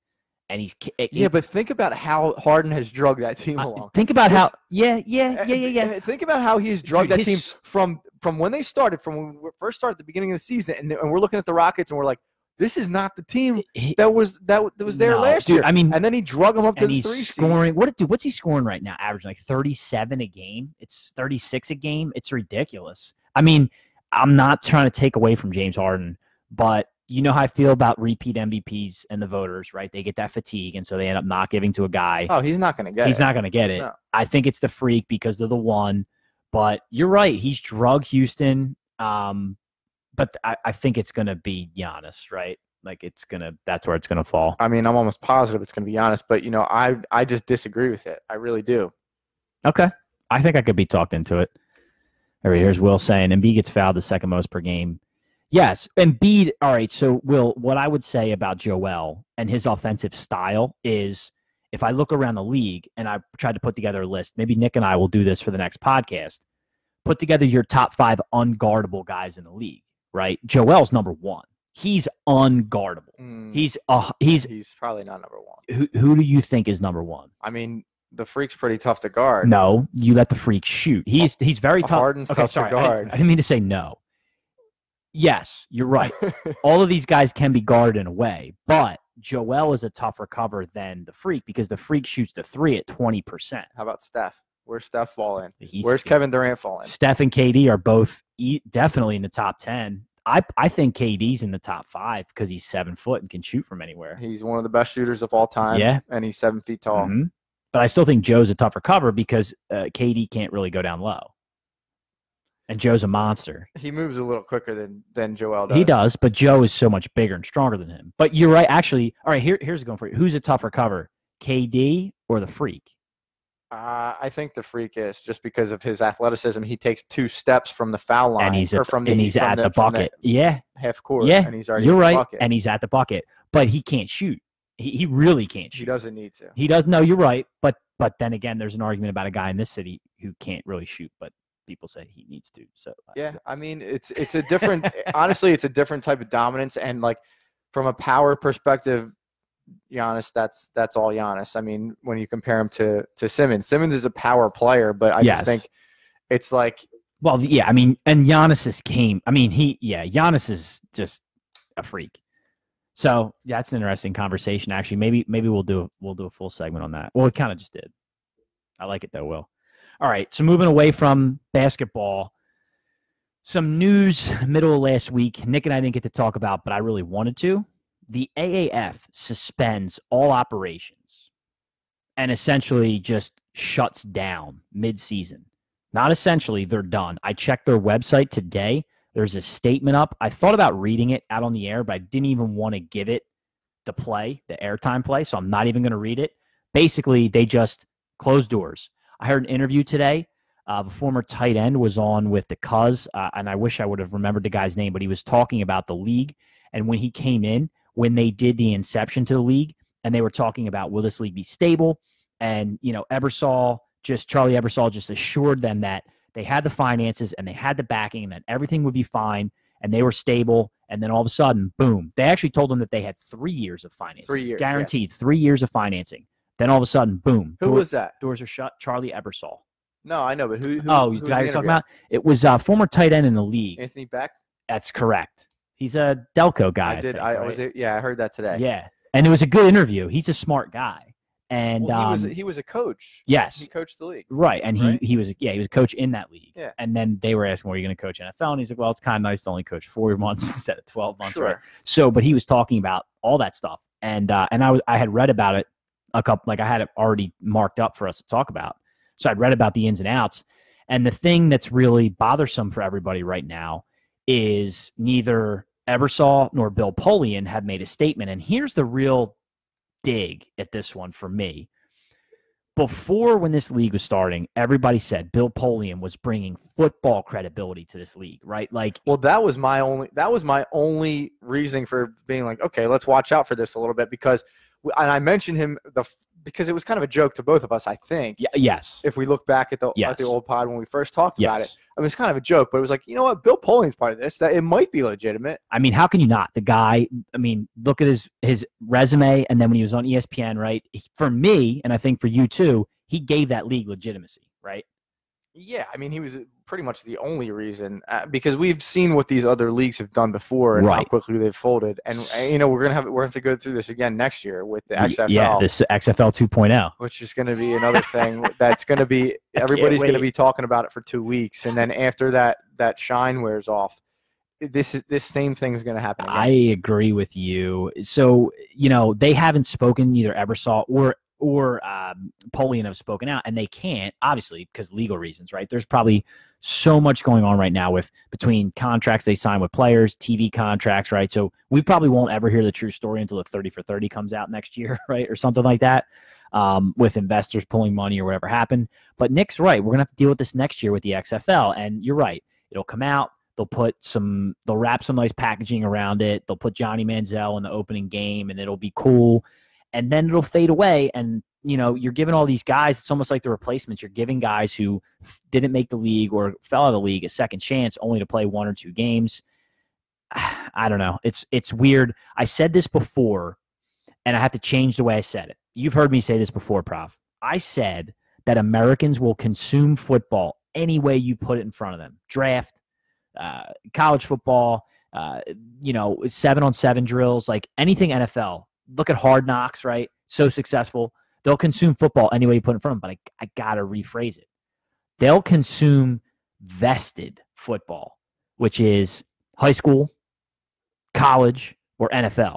and he's it- Yeah, but think about how Harden has drugged that team along. think about how yeah yeah yeah yeah yeah. Uh, Think about how he's drugged Dude, that team from from when they started, from when we first started at the beginning of the season, and, and we're looking at the Rockets and we're like, this is not the team that was that, was there no, last dude, year. I mean, and then he drug him up to the he's three scoring. What dude? What's he scoring right now? Averaging like thirty-seven a game. It's thirty-six a game. It's ridiculous. I mean, I'm not trying to take away from James Harden, but you know how I feel about repeat MVPs and the voters, right? They get that fatigue, and so they end up not giving to a guy. Oh, he's not going to get it. He's it. not going to get it. No. I think it's the freak because of the one. But you're right. He's drug Houston. Um, but I, I think it's going to be Giannis, right? Like it's gonna. That's where it's going to fall. I mean, I'm almost positive it's going to be Giannis, but you know, I I just disagree with it. I really do. Okay. I think I could be talked into it. All right, here's Will saying Embiid gets fouled the second most per game. Yes, Embiid. All right, so Will, what I would say about Joel and his offensive style is if I look around the league and I tried to put together a list, maybe Nick and I will do this for the next podcast. Put together your top five unguardable guys in the league, right? Joel's number one. He's unguardable. Mm, He's uh he's he's probably not number one. who, who do you think is number one? I mean, the freak's pretty tough to guard. No, you let the freak shoot. He's he's very tough. Harden's okay, tough sorry, to I- guard. I, didn't mean to say no. Yes, you're right. All of these guys can be guarded in a way, but Joel is a tougher cover than the freak because the freak shoots the three at twenty percent. How about Steph? Where's Steph falling? He's Where's Kevin Durant falling? Steph and KD are both e- definitely in the top ten. I I think KD's in the top five because he's seven foot and can shoot from anywhere. He's one of the best shooters of all time. Yeah. and he's seven feet tall. Mhm. But I still think Joe's a tougher cover because uh, KD can't really go down low, and Joe's a monster. He moves a little quicker than than Joel does. He does, but Joe is so much bigger and stronger than him. But you're right. Actually, all right. Here, here's a going for you. Who's a tougher cover, KD or the Freak? Uh, I think the freak is just because of his athleticism. He takes two steps from the foul line, and he's or at, from and the, he's from at the, from bucket. yeah, half court. yeah. and he's already You're at the right, bucket. and he's at the bucket, but he can't shoot. He, he really can't he doesn't need to. He does. No, you're right. But but then again, there's an argument about a guy in this city who can't really shoot, but people say he needs to. So uh, Yeah, I mean it's it's a different. honestly, it's a different type of dominance, and like from a power perspective, Giannis, that's that's all Giannis. I mean, when you compare him to to Simmons, Simmons is a power player, but I Yes. just think it's like Well, yeah, I mean, and Giannis's came. I mean, he, yeah, Giannis is just a freak. So yeah, that's an interesting conversation. Actually, maybe maybe we'll do we'll do a full segment on that. Well, we kind of just did. I like it though. Will. All right. So moving away from basketball, some news middle of last week. Nick and I didn't get to talk about, but I really wanted to. The AAF suspends all operations and essentially just shuts down mid-season. Not essentially, they're done. I checked their website today. There's a statement up. I thought about reading it out on the air, but I didn't even want to give it the play, the airtime play. So I'm not even going to read it. Basically, they just closed doors. I heard an interview today. Uh, the former tight end was on with the Cuz, uh, and I wish I would have remembered the guy's name, but he was talking about the league. And when he came in, when they did the inception to the league, and they were talking about will this league be stable? And, you know, Ebersol, just Charlie Ebersol just assured them that they had the finances and they had the backing and that everything would be fine and they were stable. And then all of a sudden, boom, they actually told them that they had three years of financing. Three years, yeah. Guaranteed, three years of financing. Then all of a sudden, boom, who door- was that? doors are shut. Charlie Ebersol. No, I know, but who? who oh, who you was guy you're talking about? It was uh, former tight end in the league. Anthony Becht. That's correct. He's a Delco guy. I did. think, I right? was. Yeah, I heard that today. Yeah, and it was a good interview. He's a smart guy, and Well, he was. um, He was a coach. yes, He coached the league. Right, and he right? he was yeah he was a coach in that league. Yeah. And then they were asking, "Were you going to coach NFL?" And he's like, "Well, it's kind of nice to only coach four months instead of twelve months." Sure. Right. So, but he was talking about all that stuff, and uh, and I was I had read about it a couple like I had it already marked up for us to talk about. So I'd read about the ins and outs, and the thing that's really bothersome for everybody right now is neither Ebersol nor Bill Polian have made a statement. And here's the real dig at this one for me before when this league was starting, everybody said Bill Polian was bringing football credibility to this league, right? Like, Well, that was my only. That was my only reasoning for being like, okay, let's watch out for this a little bit because, and I mentioned him the because it was kind of a joke to both of us. I think yes, if we look back at the at the old pod when we first talked about it, yes. I mean, it's kind of a joke, but it was like, you know what, Bill Polian's part of this. That it might be legitimate. I mean, how can you not? The guy, I mean, look at his his resume, and then when he was on ESPN, right? For me, and I think for you too, he gave that league legitimacy, right? Yeah, I mean, he was pretty much the only reason uh, because we've seen what these other leagues have done before and how quickly they've folded, and uh, you know we're gonna have we're gonna have to go through this again next year with the XFL. Yeah, this XFL 2.0. which is going to be another thing that's going to be everybody's going to be talking about it for two weeks, and then after that that shine wears off, this is this same thing is going to happen. Again. I agree with you. So you know they haven't spoken either Ebersol or or um, Polian have spoken out, and they can't obviously because legal reasons, right? There's probably so much going on right now with between contracts they sign with players, TV contracts, right? So we probably won't ever hear the true story until the 30 for 30 comes out next year, right, or something like that. Um, with investors pulling money or whatever happened. But Nick's right. We're gonna have to deal with this next year with the XFL, and you're right. It'll come out. They'll put some, they'll wrap some nice packaging around it. They'll put Johnny Manziel in the opening game and it'll be cool. And then it'll fade away. And, you know, you're giving all these guys, it's almost like the replacements. You're giving guys who didn't make the league or fell out of the league a second chance only to play one or two games. I don't know. It's, it's weird. I said this before and I have to change the way I said it. You've heard me say this before, Prof. I said that Americans will consume football any way you put it in front of them. Draft, uh, college football, uh, you know, seven on seven drills, like anything NFL. Look at Hard Knocks, right? So successful. They'll consume football any way you put it in front of them, but I, I got to rephrase it. They'll consume vested football, which is high school, college, or NFL.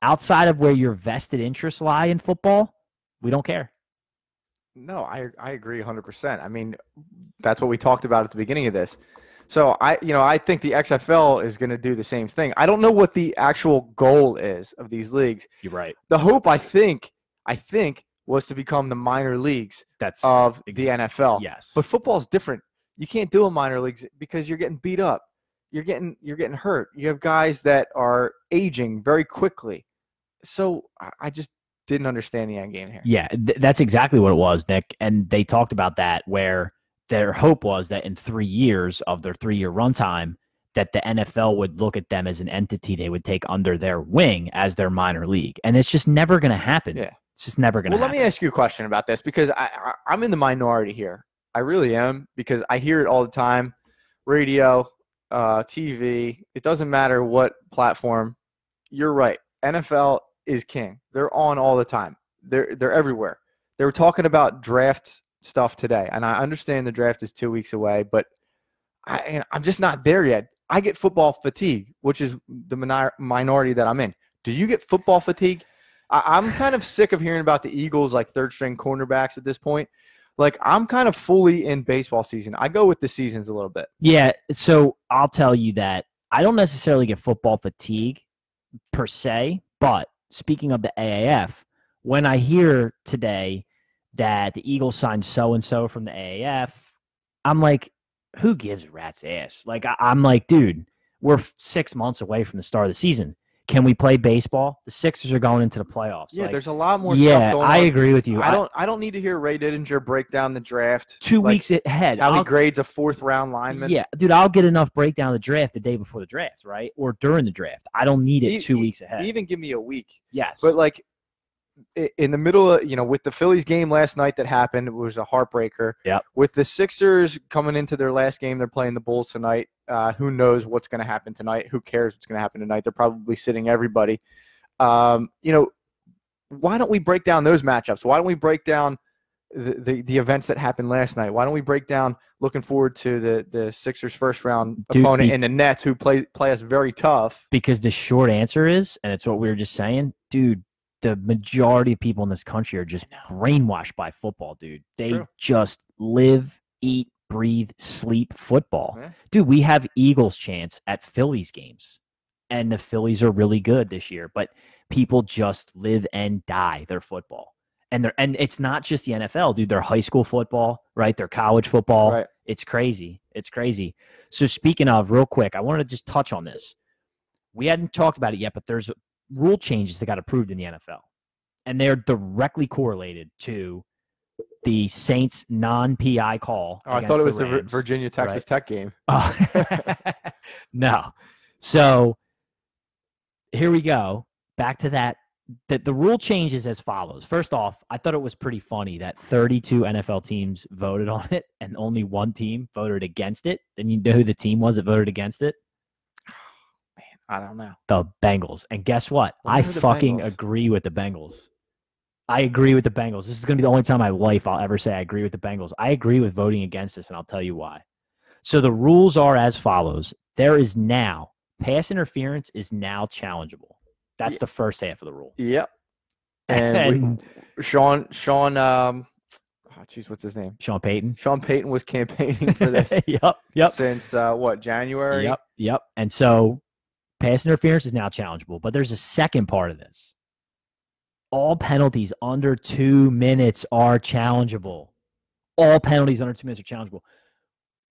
Outside of where your vested interests lie in football, we don't care. No, I I agree 100%. I mean, that's what we talked about at the beginning of this. So I, you know, I think the XFL is going to do the same thing. I don't know what the actual goal is of these leagues. You're right. The hope, I think, I think, was to become the minor leagues That's of the NFL. yes. But football's different. You can't do a minor leagues because you're getting beat up. You're getting you're getting hurt. You have guys that are aging very quickly. So I- I just didn't understand the end game here. Yeah, th- that's exactly what it was, Nick. And they talked about that where their hope was that in three years of their three year runtime, that the NFL would look at them as an entity they would take under their wing as their minor league. And it's just never going to happen. Yeah. It's just never going to happen. Well, let me ask you a question about this because I, I I'm in the minority here. I really am because I hear it all the time, radio, uh, TV. It doesn't matter what platform. You're right. NFL is king. They're on all the time. They're they're everywhere. They were talking about draft stuff today, and I understand the draft is two weeks away, but I I'm just not there yet. I get football fatigue, which is the minor, minority that I'm in. Do you get football fatigue? I, I'm kind of sick of hearing about the Eagles like third string cornerbacks at this point. Like I'm kind of fully in baseball season. I go with the seasons a little bit. Yeah, so I'll tell you that I don't necessarily get football fatigue per se, but speaking of the AAF, when I hear today that the Eagles signed so and so from the AAF, I'm like, who gives a rat's ass? Like, I, I'm like, dude, we're six months away from the start of the season. Can we play baseball? The Sixers are going into the playoffs. Yeah, Like, there's a lot more stuff yeah, I on. agree with you. I don't I don't need to hear Ray Didinger break down the draft. two like, weeks ahead. how he I'll- grades a fourth round lineman. Yeah, dude, I'll get enough breakdown of the draft the day before the draft, right? Or during the draft. I don't need it E- two e- weeks ahead. Even give me a week. yes. But like in the middle of you know with the Phillies game last night that happened it was a heartbreaker. Yep. With the Sixers coming into their last game, they're playing the Bulls tonight. Uh, who knows what's going to happen tonight? Who cares what's going to happen tonight? They're probably sitting everybody. Um, you know, why don't we break down those matchups? Why don't we break down the, the, the events that happened last night? Why don't we break down looking forward to the, the Sixers first round Dude, opponent be- and the Nets who play play us very tough? because the short answer is, and it's what we were just saying, dude, the majority of people in this country are just brainwashed by football, dude. They True. just live, eat, breathe, sleep football. Yeah. Dude, we have Eagles chance at Phillies games. And the Phillies are really good this year, but people just live and die their football. And they're and it's not just the NFL, dude. They're high school football, right? They're college football. Right. It's crazy. It's crazy. So speaking of, real quick, I wanted to just touch on this. We hadn't talked about it yet, but there's rule changes that got approved in the NFL, and they're directly correlated to the Saints non-PI call. Oh, I thought it was the Rams. Virginia Texas Tech game. Oh. no. So here we go. Back to that. That the rule changes as follows. First off, I thought it was pretty funny that 32 NFL teams voted on it and only one team voted against it. Then you know who the team was that voted against it? I don't know. The Bengals. And guess what? Wonder I fucking Bengals- agree with the Bengals. I agree with the Bengals. This is going to be the only time in my life I'll ever say I agree with the Bengals. I agree with voting against this, and I'll tell you why. So the rules are as follows there is now, pass interference is now challengeable. That's Ye- the first half of the rule. Yep. And, And we, Sean, Sean, um, oh, jeez, what's his name? Sean Payton. Sean Payton was campaigning for this yep. Yep. since uh, what January? Yep. Yep. And so pass interference is now challengeable. But there's a second part of this. All penalties under two minutes are challengeable. All penalties under two minutes are challengeable.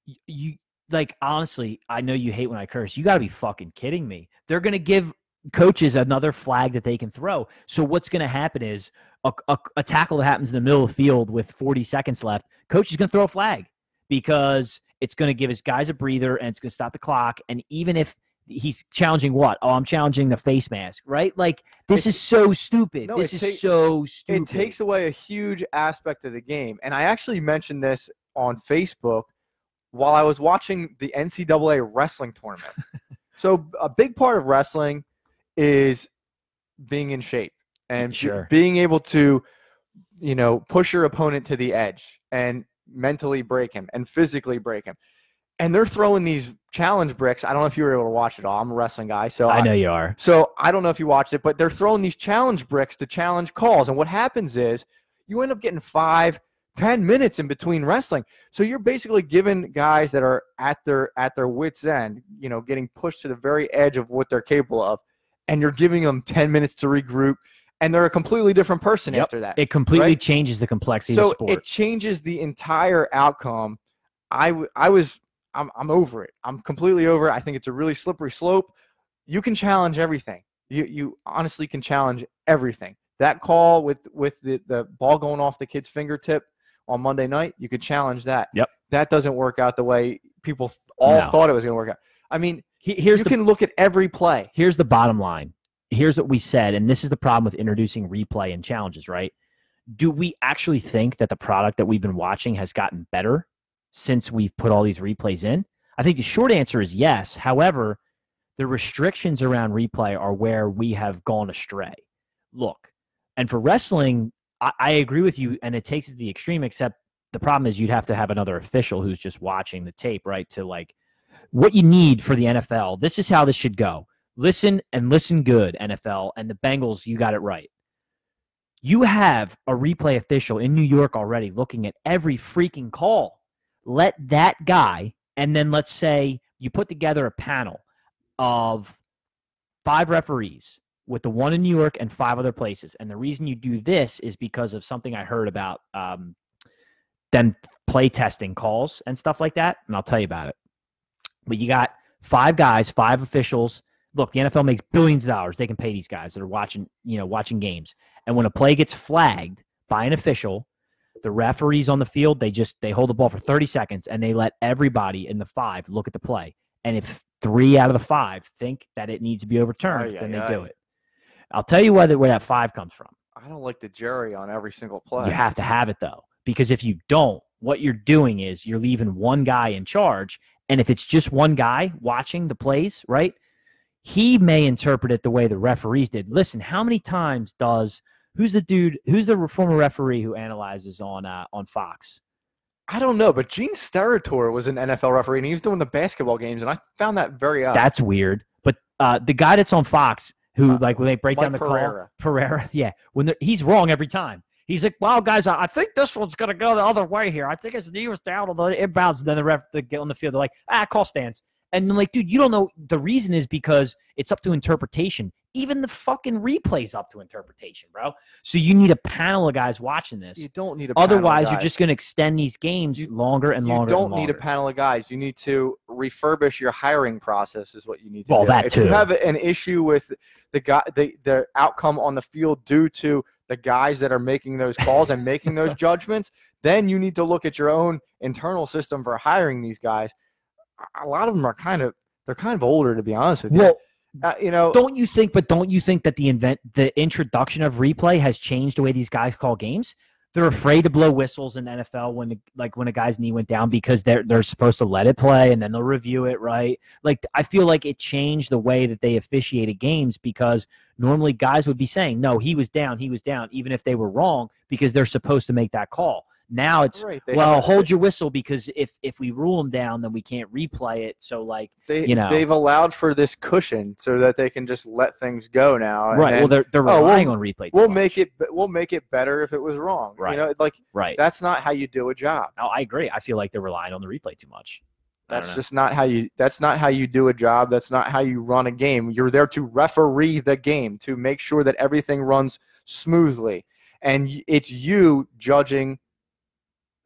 Y- You like honestly, I know you hate when I curse. You got to be fucking kidding me. They're gonna give coaches another flag that they can throw. So what's gonna happen is a, a, a tackle that happens in the middle of the field with 40 seconds left, coach is gonna throw a flag because it's going to give his guys a breather and it's going to stop the clock. And even if he's challenging what? Oh, I'm challenging the face mask, right? Like this It's- is so stupid. No, this is take- so stupid. It takes away a huge aspect of the game. And I actually mentioned this on Facebook while I was watching the NCAA wrestling tournament. so a big part of wrestling is being in shape and Sure. being able to, you know, push your opponent to the edge and mentally break him and physically break him. And they're throwing these challenge bricks. I don't know if you were able to watch it all. I'm a wrestling guy, so I know you are. So I don't know if you watched it, but they're throwing these challenge bricks to challenge calls. And what happens is you end up getting five, ten minutes in between wrestling. So you're basically giving guys that are at their at their wits end, you know, getting pushed to the very edge of what they're capable of, and you're giving them ten minutes to regroup, and they're a completely different person Yep. after that. It completely Right? changes the complexity so the sport. it changes the entire outcome. I w- I was I'm I'm over it. I'm completely over it. I think it's a really slippery slope. You can challenge everything. You you honestly can challenge everything. That call with with the the ball going off the kid's fingertip on Monday night, you could challenge that. Yep. That doesn't work out the way people all No. thought it was going to work out. I mean, He- here's you the can look at every play. here's the bottom line. Here's what we said, and this is the problem with introducing replay and challenges, right? Do we actually think that the product that we've been watching has gotten better since we've put all these replays in? I think the short answer is yes. However, the restrictions around replay are where we have gone astray. Look, and for wrestling, I, I agree with you, and it takes it to the extreme, except the problem is you'd have to have another official who's just watching the tape, right? To like what you need for the NFL. This is how this should go. Listen and listen good, NFL, and the Bengals, you got it right. You have a replay official in New York already looking at every freaking call. Let that guy, and then let's say you put together a panel of five referees with the one in New York and five other places. And the reason you do this is because of something I heard about um, them play testing calls and stuff like that. And I'll tell you about it. But you got five guys, five officials. Look, the NFL makes billions of dollars. They can pay these guys that are watching, you know, watching games. And when a play gets flagged by an official, the referees on the field, they just they hold the ball for 30 seconds and they let everybody in the five look at the play. And if three out of the five think that it needs to be overturned, then they do it. I'll tell you whether where that five comes from. I don't like the jury on every single play. You have to have it though, because if you don't, what you're doing is you're leaving one guy in charge. And if it's just one guy watching the plays, right? He may interpret it the way the referees did. Listen, how many times does who's the dude? Who's the former referee who analyzes on uh, on Fox? I don't know, but Gene Steratore was an NFL referee, and he was doing the basketball games, and I found that very odd. That's weird. But uh, the guy that's on Fox, who Uh, like when they break down the Mike call, Pereira. Pereira, yeah, when he's wrong every time. He's like, "Well, guys, I I think this one's gonna go the other way here. I think his knee was down on the inbounds." And then the ref they get on the field. They're like, "Ah, call stands." And I'm like, dude, you don't know. The reason is because it's up to interpretation. Even the fucking replay's up to interpretation, bro. So you need a panel of guys watching this. you don't need a panel of Otherwise, you're just going to extend these games You- longer and longer. you don't and need a panel of guys. You need to refurbish your hiring process. Is what you need to Well, do. that if you have an issue with the guy, the the outcome on the field due to the guys that are making those calls and making those judgments, then you need to look at your own internal system for hiring these guys. A- A lot of them are kind of they're kind of older, to be honest with you. Well, Uh, you know, don't you think? But don't you think that the invent, the introduction of replay has changed the way these guys call games? They're afraid to blow whistles in NFL when, like, when a guy's knee went down because they're they're supposed to let it play and then they'll review it, right? Like, I feel like it changed the way that they officiated games because normally guys would be saying, "No, he was down, he was down," even if they were wrong because they're supposed to make that call. Now it's right, well, hold your whistle because if if we rule them down, then we can't replay it. So like, they, you know. they've allowed for this cushion so that they can just let things go now. and right? then Well, they're they're oh, we'll- relying on replay. we'll much. make it we'll make it better if it was wrong. Right. You know, like right. that's not how you do a job. No, I agree. I feel like they're relying on the replay too much. That's just not how you that's not how you do a job. That's not how you run a game. You're there to referee the game, to make sure that everything runs smoothly. And it's you judging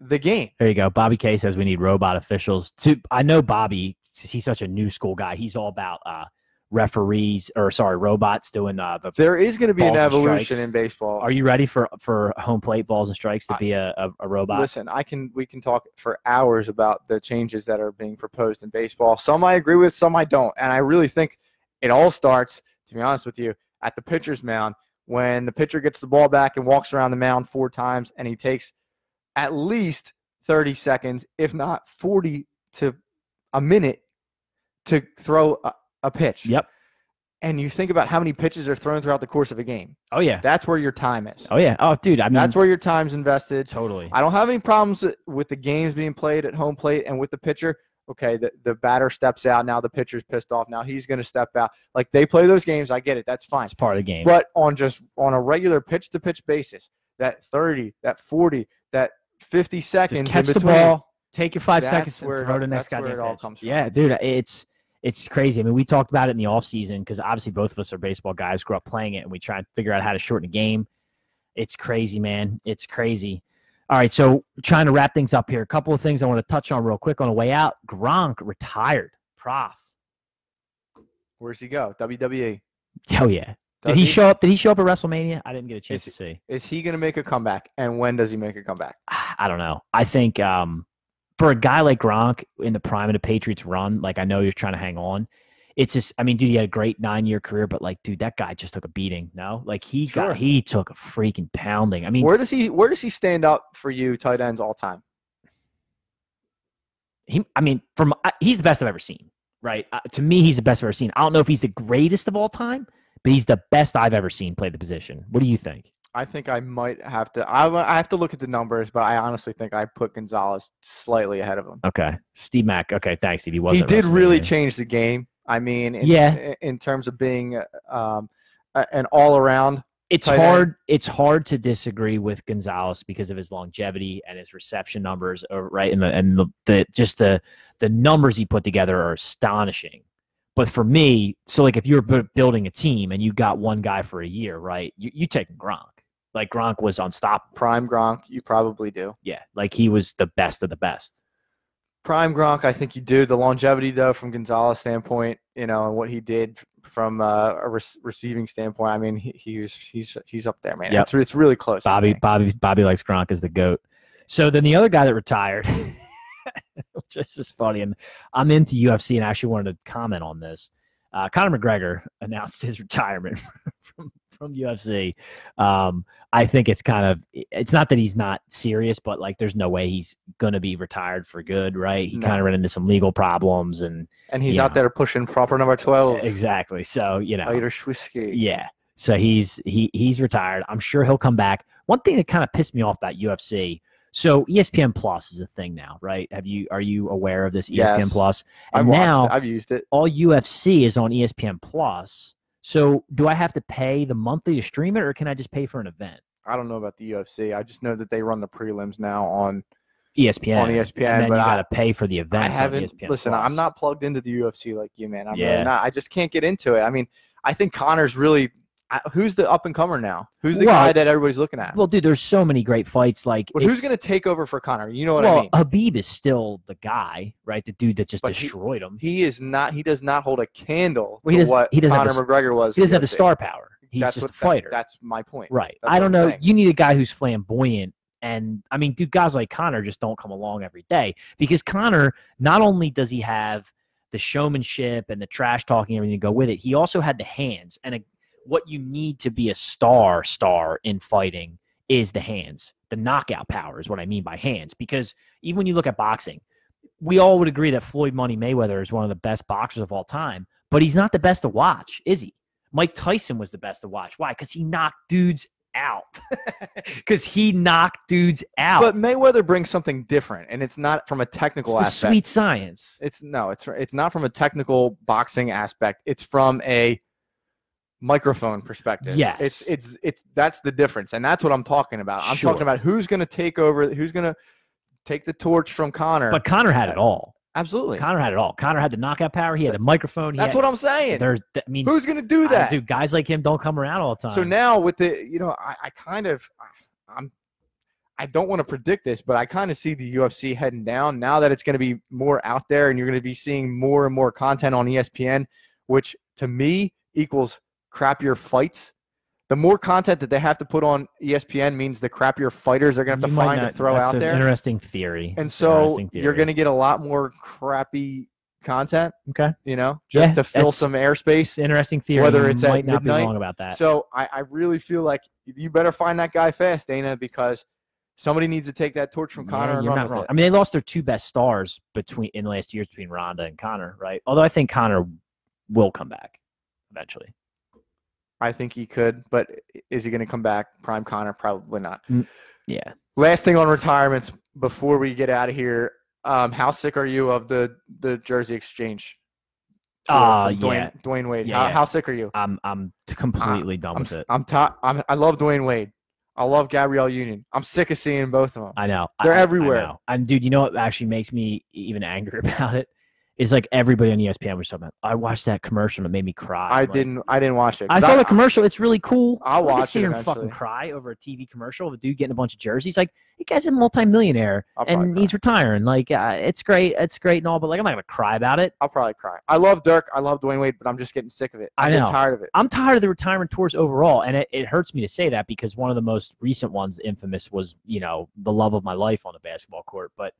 the game. There you go. Bobby K says we need robot officials. To I know Bobby. He's such a new school guy. He's all about uh, referees or sorry, robots doing uh, the. There is going to be an evolution in baseball. Are you ready for for home plate balls and strikes to I- be a, a, a robot? Listen, I can we can talk for hours about the changes that are being proposed in baseball. Some I agree with, some I don't. And I really think it all starts, to be honest with you, at the pitcher's mound when the pitcher gets the ball back and walks around the mound four times and he takes at least 30 seconds, if not 40 to a minute to throw a, a pitch. Yep. And you think about how many pitches are thrown throughout the course of a game. Oh yeah. That's where your time is. Oh yeah. Oh dude. I mean, That's where your time's invested. totally. I don't have any problems with the games being played at home plate and with the pitcher. Okay, the, the batter steps out. Now the pitcher's pissed off. Now he's going to step out. Like they play those games. I get it. That's fine. It's part of the game. But on just on a regular pitch to pitch basis, that 30, that 40, that 50 seconds Just catch the ball, take your five That's seconds, and where it throw the next that's where it all pitch. comes from. Yeah, dude, it's it's crazy. I mean, we talked about it in the offseason because obviously both of us are baseball guys, grew up playing it, and we try and figure out how to shorten the game. It's crazy, man. It's crazy. All right, so trying to wrap things up here. A couple of things I want to touch on real quick on the way out. Gronk retired. Prof. Where's he go? WWE. Hell yeah. Did Does he show up? Did he show up at WrestleMania? I didn't get a chance Is to see. Is he going to make a comeback? And when does he make a comeback? I don't know. I think um, for a guy like Gronk in the prime of the Patriots run, like I know he was trying to hang on. It's just, I mean, dude, he had a great nine year career, but like, dude, that guy just took a beating. No, like he Sure. got, he took a freaking pounding. I mean, Where does he Where does he stand up for you tight ends all time? he, I mean, from he's the best I've ever seen. Right? Uh, to me, he's the best I've ever seen. I don't know if he's the greatest of all time, but he's the best I've ever seen play the position. What do you think? I think I might have to. I, I have to look at the numbers, but I honestly think I put Gonzalez slightly ahead of him. Okay, Steve Mack. Okay, thanks, Steve. He was. he did really change the game. I mean, in, Yeah. in, terms of being um, an all around. it's tight end. hard it's hard to disagree with Gonzalez because of his longevity and his reception numbers uh, right and the and the, the just the the numbers he put together are astonishing but for me so like if you're bu- building a team and you got one guy for a year right you you taking Gronk like Gronk was unstoppable Prime Gronk, you probably do. yeah like he was the best of the best Prime Gronk, I think you do. The longevity, though, from Gonzalez' standpoint, you know, and what he did from uh, a rec- receiving standpoint, I mean, he, he was he's he's up there, man. Yep. It's, it's really close. Bobby. Bobby Bobby likes Gronk as the goat so then the other guy that retired which is just funny. And I'm into UFC and I actually wanted to comment on this. Uh, Conor McGregor announced his retirement from from UFC. Um, I think it's kind of it's not that he's not serious, but like there's no way he's gonna be retired for good, right? He No. kind of ran into some legal problems and and he's out there pushing proper number twelve. exactly. So you know, Irish whiskey. yeah. So he's he he's retired. I'm sure he'll come back. One thing that kind of pissed me off about UFC. So ESPN Plus is a thing now, right? Have you are you aware of this ESPN Yes. Plus? I've And watched now it. I've used it. all UFC is on ESPN Plus. So do I have to pay the monthly to stream it, or can I just pay for an event? I don't know about the UFC. I just know that they run the prelims now on ESPN. on ESPN, but you I- got to pay for the events. I haven't ESPN listen. Plus. I'm not plugged into the UFC like you, man. I'm Yeah. really not. I just can't get into it. I mean, I think Conor's really. Who's the up and comer now? Who's the Well, guy that everybody's looking at? Well, dude, there's so many great fights. Like, but who's going to take over for Conor? You know what well, I mean? Khabib is still the guy, right? The dude that just But he- destroyed him. he is not. He does not hold a candle Well, he to what he doesn't have Conor McGregor was. He doesn't have the star power. He's that's just what a fighter. That, that's my point. right. that's I don't know. saying. You need a guy who's flamboyant. And I mean, dude, guys like Conor just don't come along every day because Conor, not only does he have the showmanship and the trash talking, everything to go with it, he also had the hands. And a, what you need to be a star star in fighting is the hands. The knockout power is what I mean by hands. Because even when you look at boxing, we all would agree that Floyd Money Mayweather is one of the best boxers of all time, but he's not the best to watch, is he? Mike Tyson was the best to watch. Why? Because he knocked dudes out. Because he knocked dudes out. But Mayweather brings something different, and it's not from a technical it's aspect. sweet science. It's no, it's it's not from a technical boxing aspect. It's from a microphone perspective. Yes. It's it's it's that's the difference. And that's what I'm talking about. I'm Sure. talking about who's gonna take over, who's gonna take the torch from Conor. But Conor had it all. Absolutely. Conor had it all. Conor had the knockout power. He had the microphone. He That's had, what I'm saying. There's, I mean, Who's gonna do that? dude, guys like him don't come around all the time. So now with the, you know, I, I kind of, I'm, I don't want to predict this, but I kind of see the UFC heading down now that it's going to be more out there, and you're going to be seeing more and more content on ESPN, which to me equals crappier fights. The more content that they have to put on ESPN means the crappier fighters they're going to have You to find not- to throw out there, Interesting theory. and so interesting you're going to get a lot more crappy content. Okay. You know, just Yeah, to fill some airspace. Interesting theory. whether You it's at might not midnight, be wrong about that. So I, I really feel like you better find that guy fast, Dana, because somebody needs to take that torch from Yeah, Conor and you're run not with wrong. it. I mean, they lost their two best stars between in the last years between Ronda and Conor, right? Although I think Conor will come back eventually. I think he could, but is he going to come back? Prime Conor, probably not. Yeah. Last thing on retirements before we get out of here. Um, how sick are you of the the jersey exchange? tour Ah, from Dwyane, yeah. Dwyane Wade. Yeah, how, yeah. how sick are you? I'm I'm t- completely done I'm with s- it. I'm top. I'm, I love Dwyane Wade. I love Gabrielle Union. I'm sick of seeing both of them. I know. They're I- I- I everywhere. know. And dude, you know what actually makes me even angry about it is like everybody on ESPN was talking about. I watched that commercial and it made me cry. I like, didn't. I didn't watch it. I saw the commercial. It's really cool. I'll I could watch sit it here and fucking cry over a TV commercial of a dude getting a bunch of jerseys. Like, the guy's a multimillionaire I'll and he's retiring. Like, uh, it's great. It's great and all, but like, I'm not gonna cry about it. I'll probably cry. I love Dirk. I love Dwyane Wade, but I'm just getting sick of it. I I'm getting know. tired of it. I'm tired of the retirement tours overall, and it, it hurts me to say that because one of the most recent ones, infamous, was you know the love of my life on the basketball court. But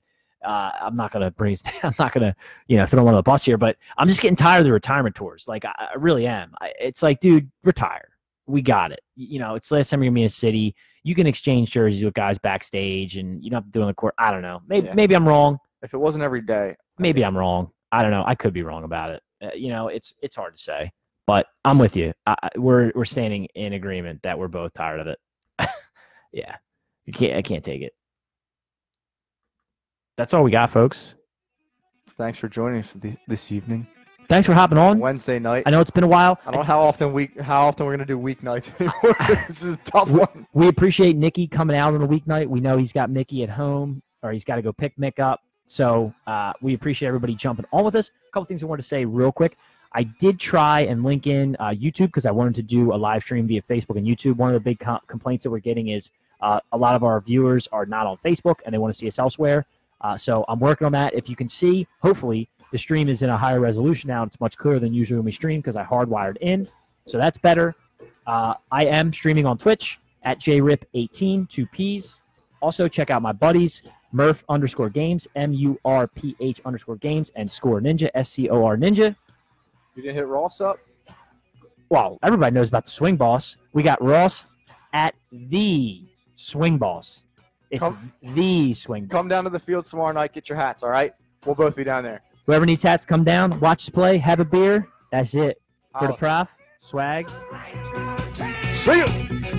uh, I'm not gonna bring, I'm not gonna you know throw him on the bus here. But I'm just getting tired of the retirement tours. Like I, I really am. I, it's like, dude, retire. We got it. You know, it's the last time you're gonna be in a city. You can exchange jerseys with guys backstage, and you don't have to do it on the court. I don't know. Maybe Yeah. maybe I'm wrong. If it wasn't every day, Maybe think- I'm wrong. I don't know. I could be wrong about it. Uh, you know, it's it's hard to say, but I'm with you. I- we're we're standing in agreement that we're both tired of it. yeah, you can't. I can't take it. That's all we got, folks. Thanks for joining us thi- this evening, Thanks for hopping on. Wednesday night. I know it's been a while. I don't know how often we how often we're gonna do weeknights anymore. this is a tough one. We appreciate Nicky coming out on a weeknight. We know he's got Mickey at home, or he's got to go pick Mick up. So uh, we appreciate everybody jumping on with us. A couple things I wanted to say real quick. I did try and link in uh, YouTube because I wanted to do a live stream via Facebook and YouTube. One of the big com- complaints that we're getting is uh, a lot of our viewers are not on Facebook and they want to see us elsewhere. Uh, so I'm working on that. If you can see, hopefully the stream is in a higher resolution now. It's much clearer than usually when we stream because I hardwired in. So that's better. Uh, I am streaming on Twitch at jrip18, two P's. Also, check out my buddies, Murph underscore games, M U R P H underscore games, and Score Ninja, S C O R Ninja. You didn't hit Ross up. Well, everybody knows about the Swing Boss. We got Ross at the Swing Boss. It's Come- the Swing. Come down to the field tomorrow night. Get your hats. All right. We'll both be down there. Whoever needs hats, come down, watch us play, have a beer. That's it. For the prof, swags. See you.